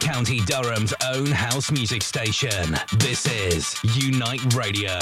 County Durham's own house music station. This is Unite Radio.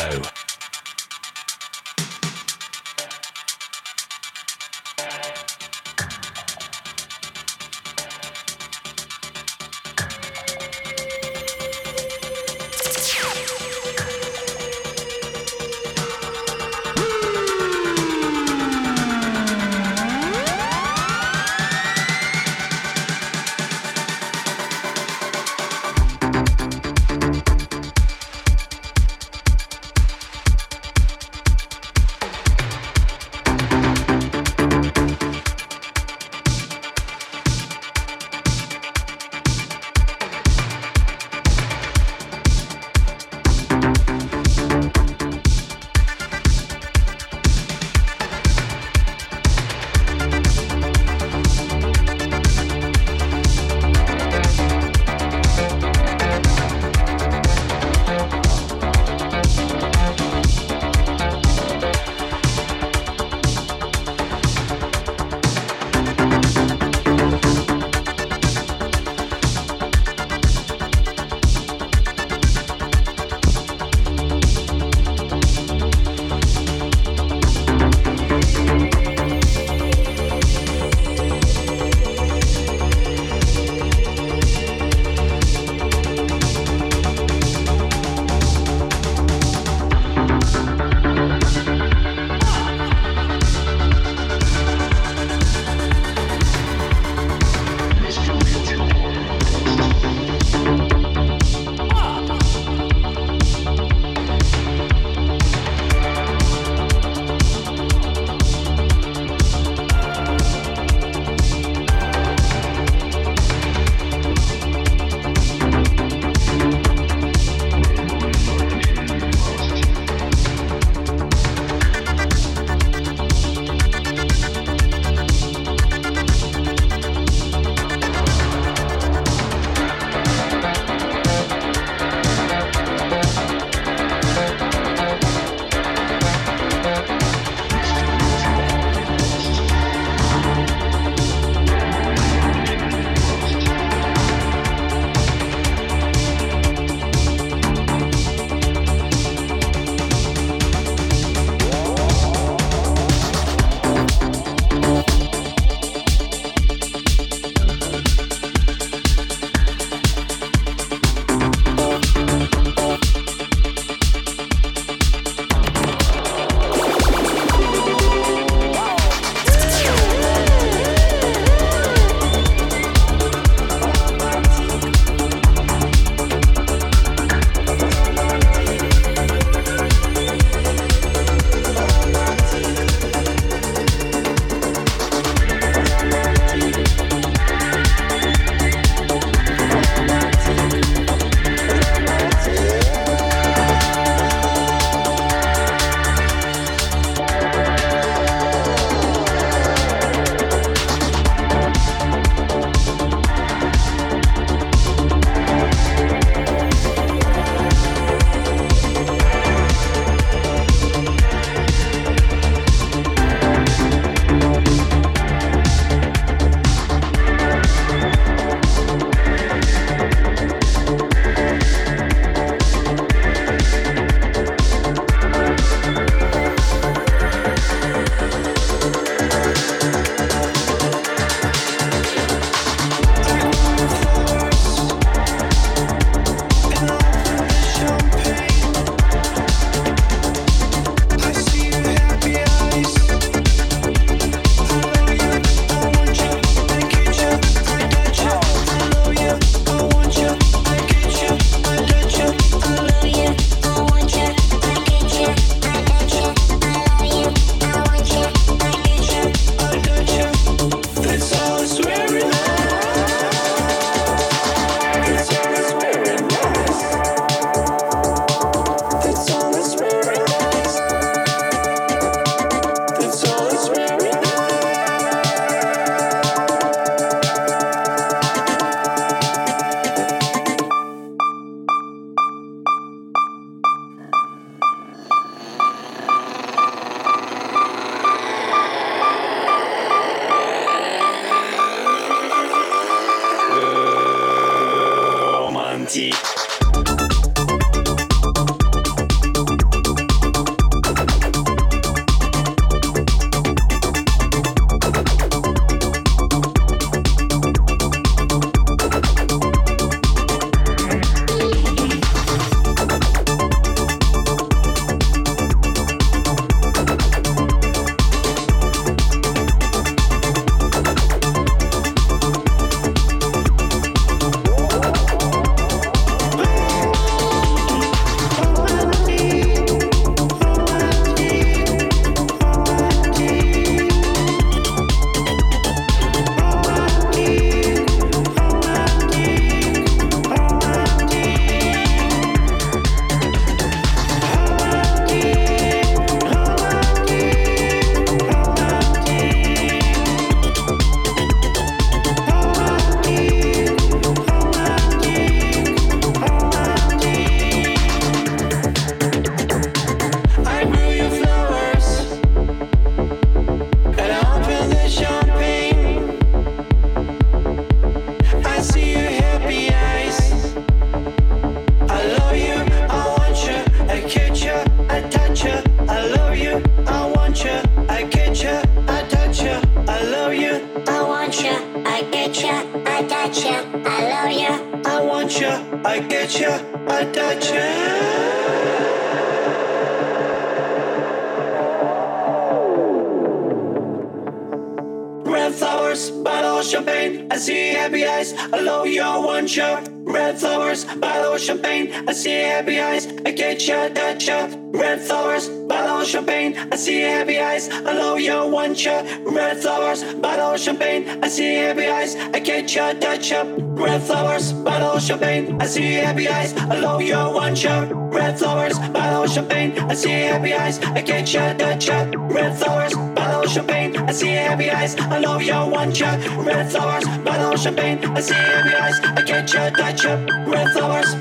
I see happy eyes. I love you, want ya. Red flowers, bottle champagne. I see happy eyes. I get ya, touch ya. Red flowers, bottle champagne. I see happy eyes. I love you, want ya. Red flowers, bottle champagne. I see happy eyes. I get ya, touch ya. Red flowers,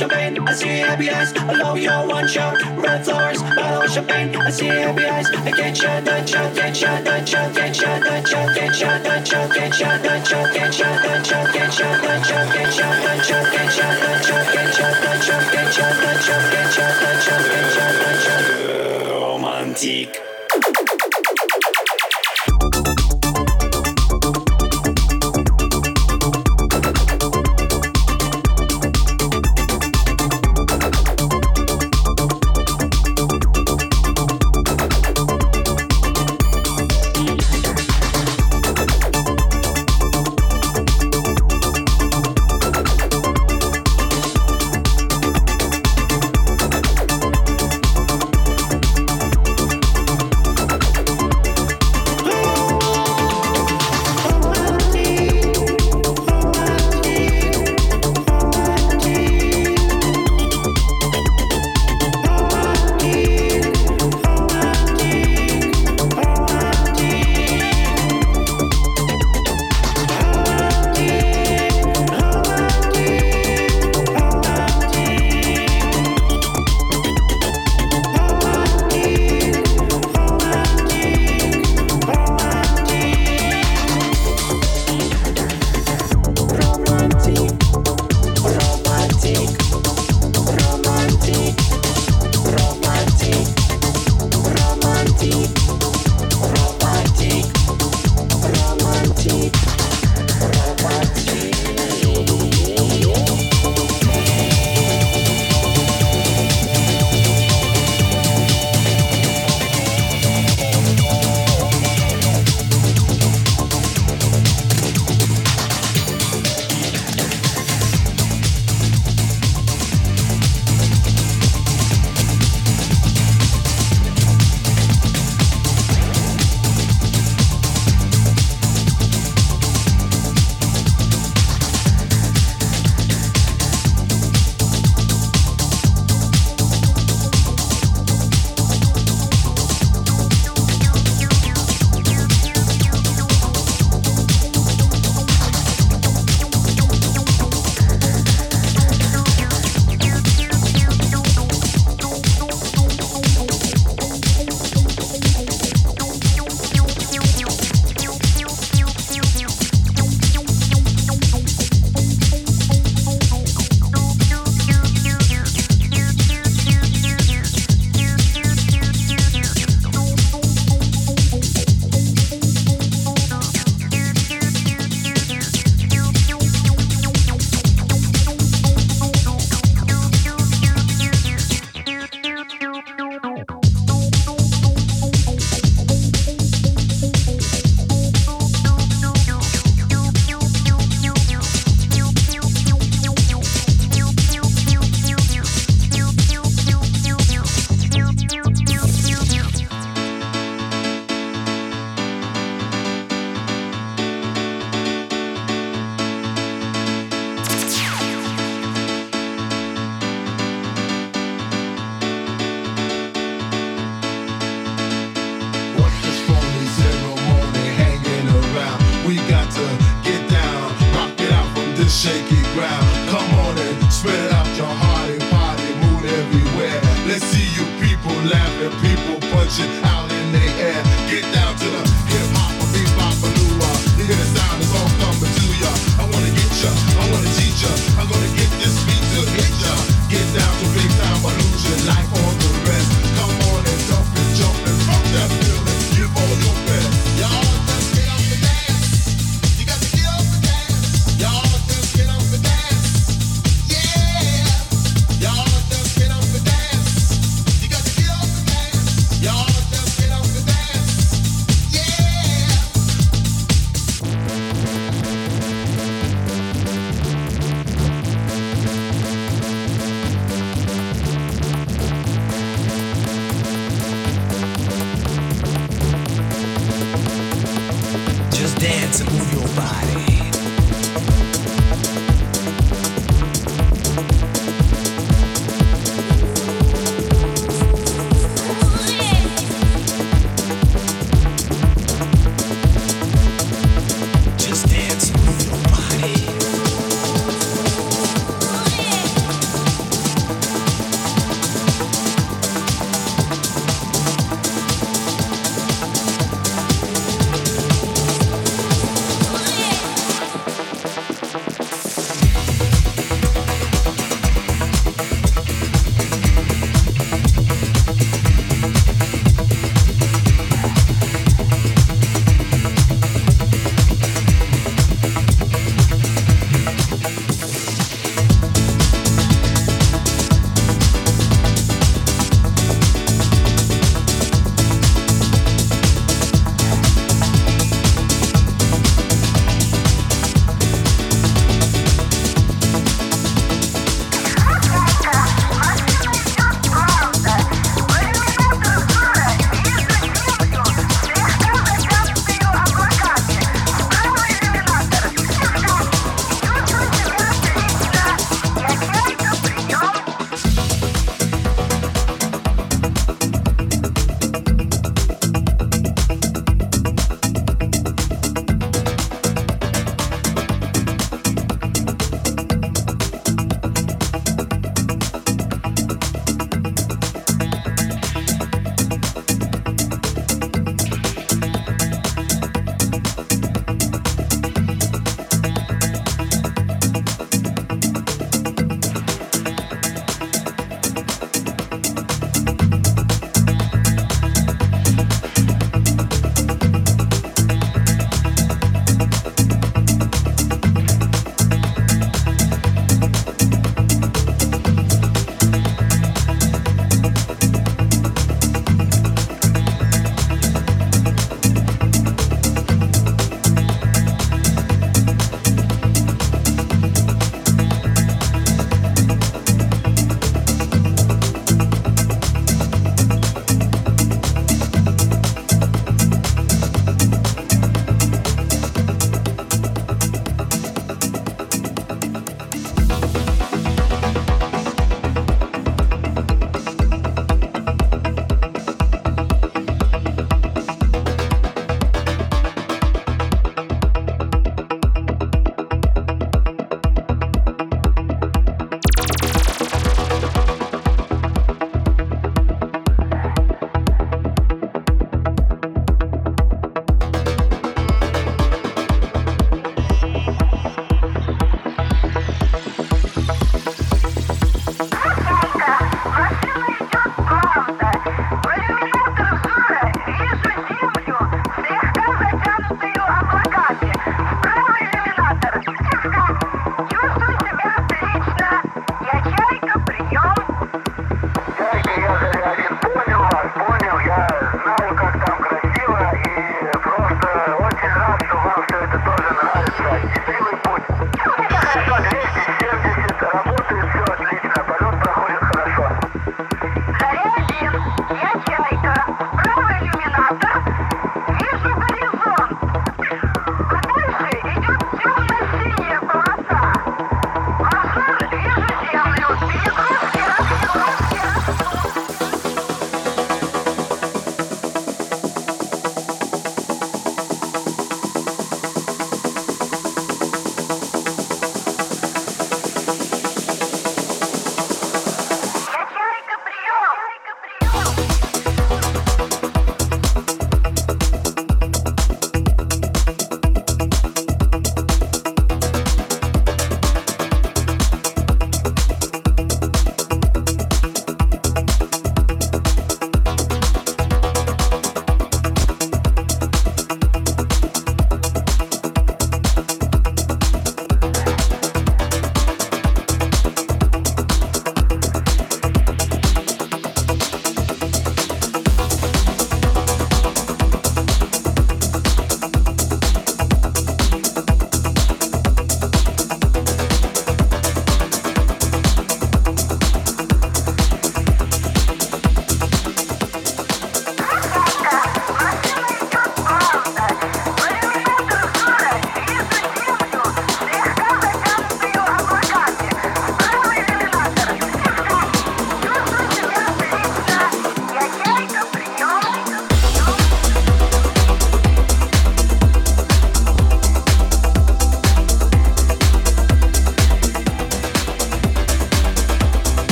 champagne. I see happy eyes. I love you, want ya. Red flowers, bottle of champagne. I see happy eyes. I get ya, touch ya, get ya, touch ya, get ya, touch ya, get ya, touch ya, get ya, touch ya, get ya, touch ya, get ya, touch ya, get ya, touch ya, get ya, touch ya, get ya, touch ya, get ya, touch ya, get ya, touch ya, get ya, touch ya. Romantique.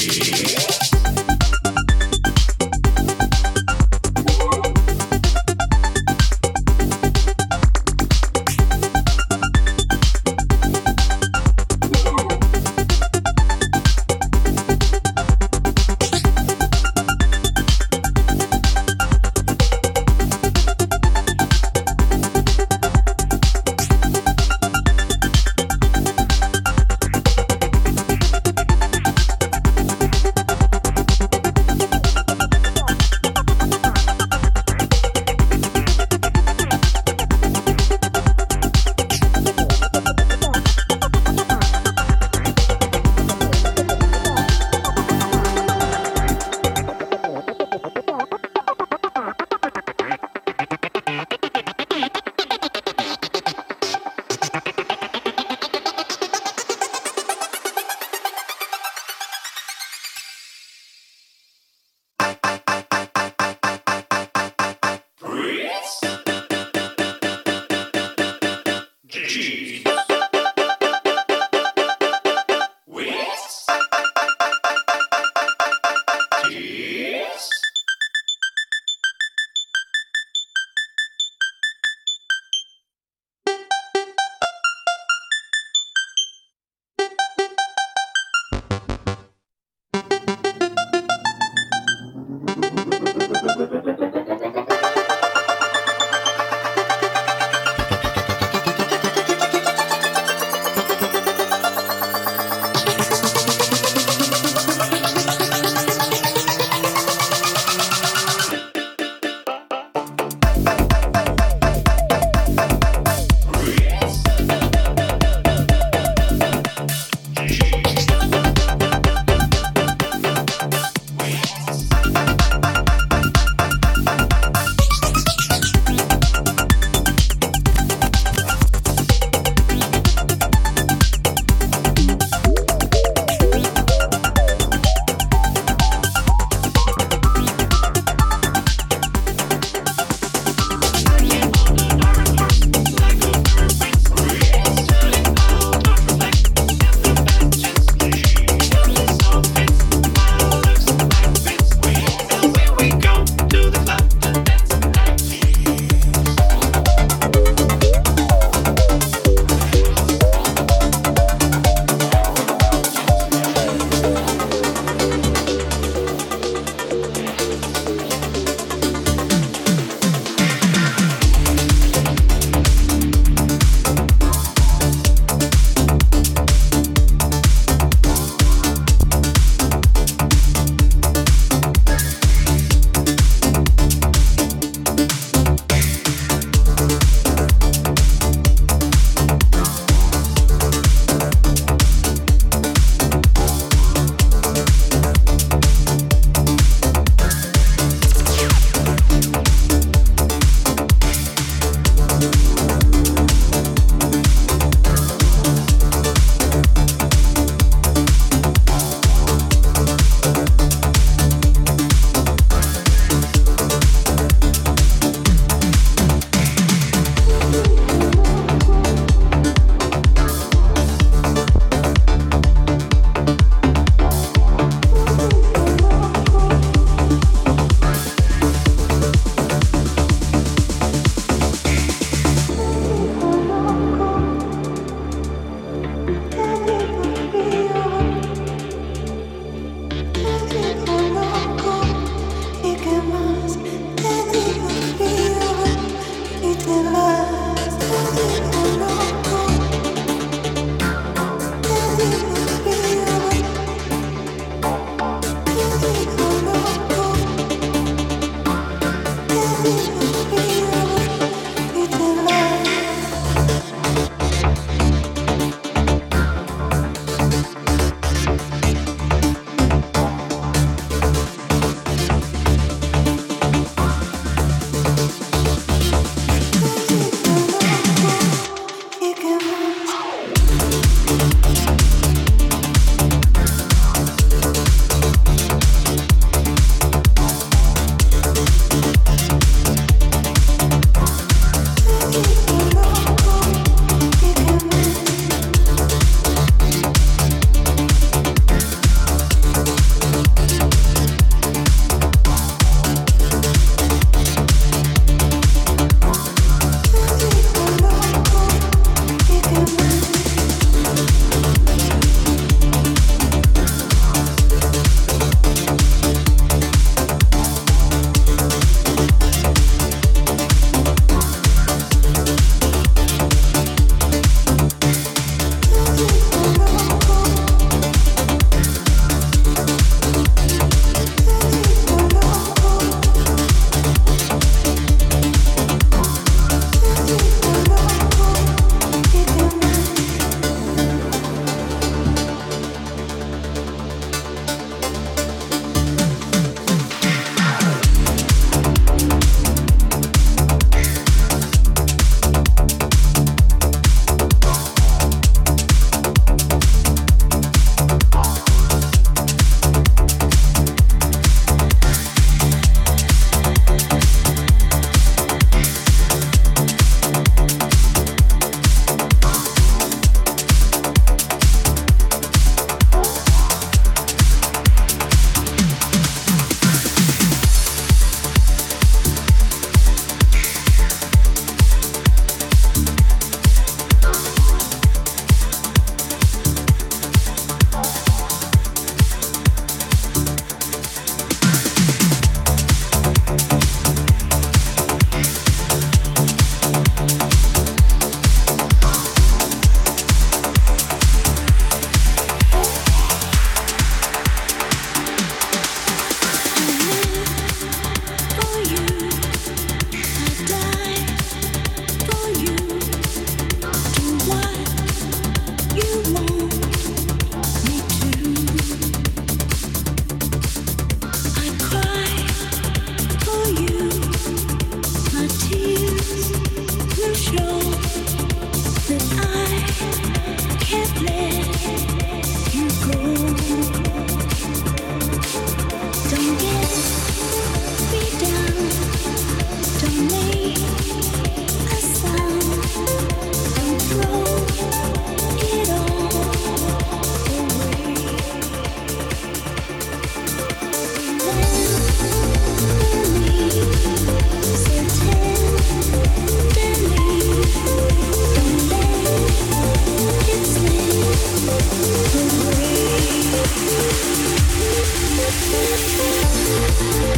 Hey.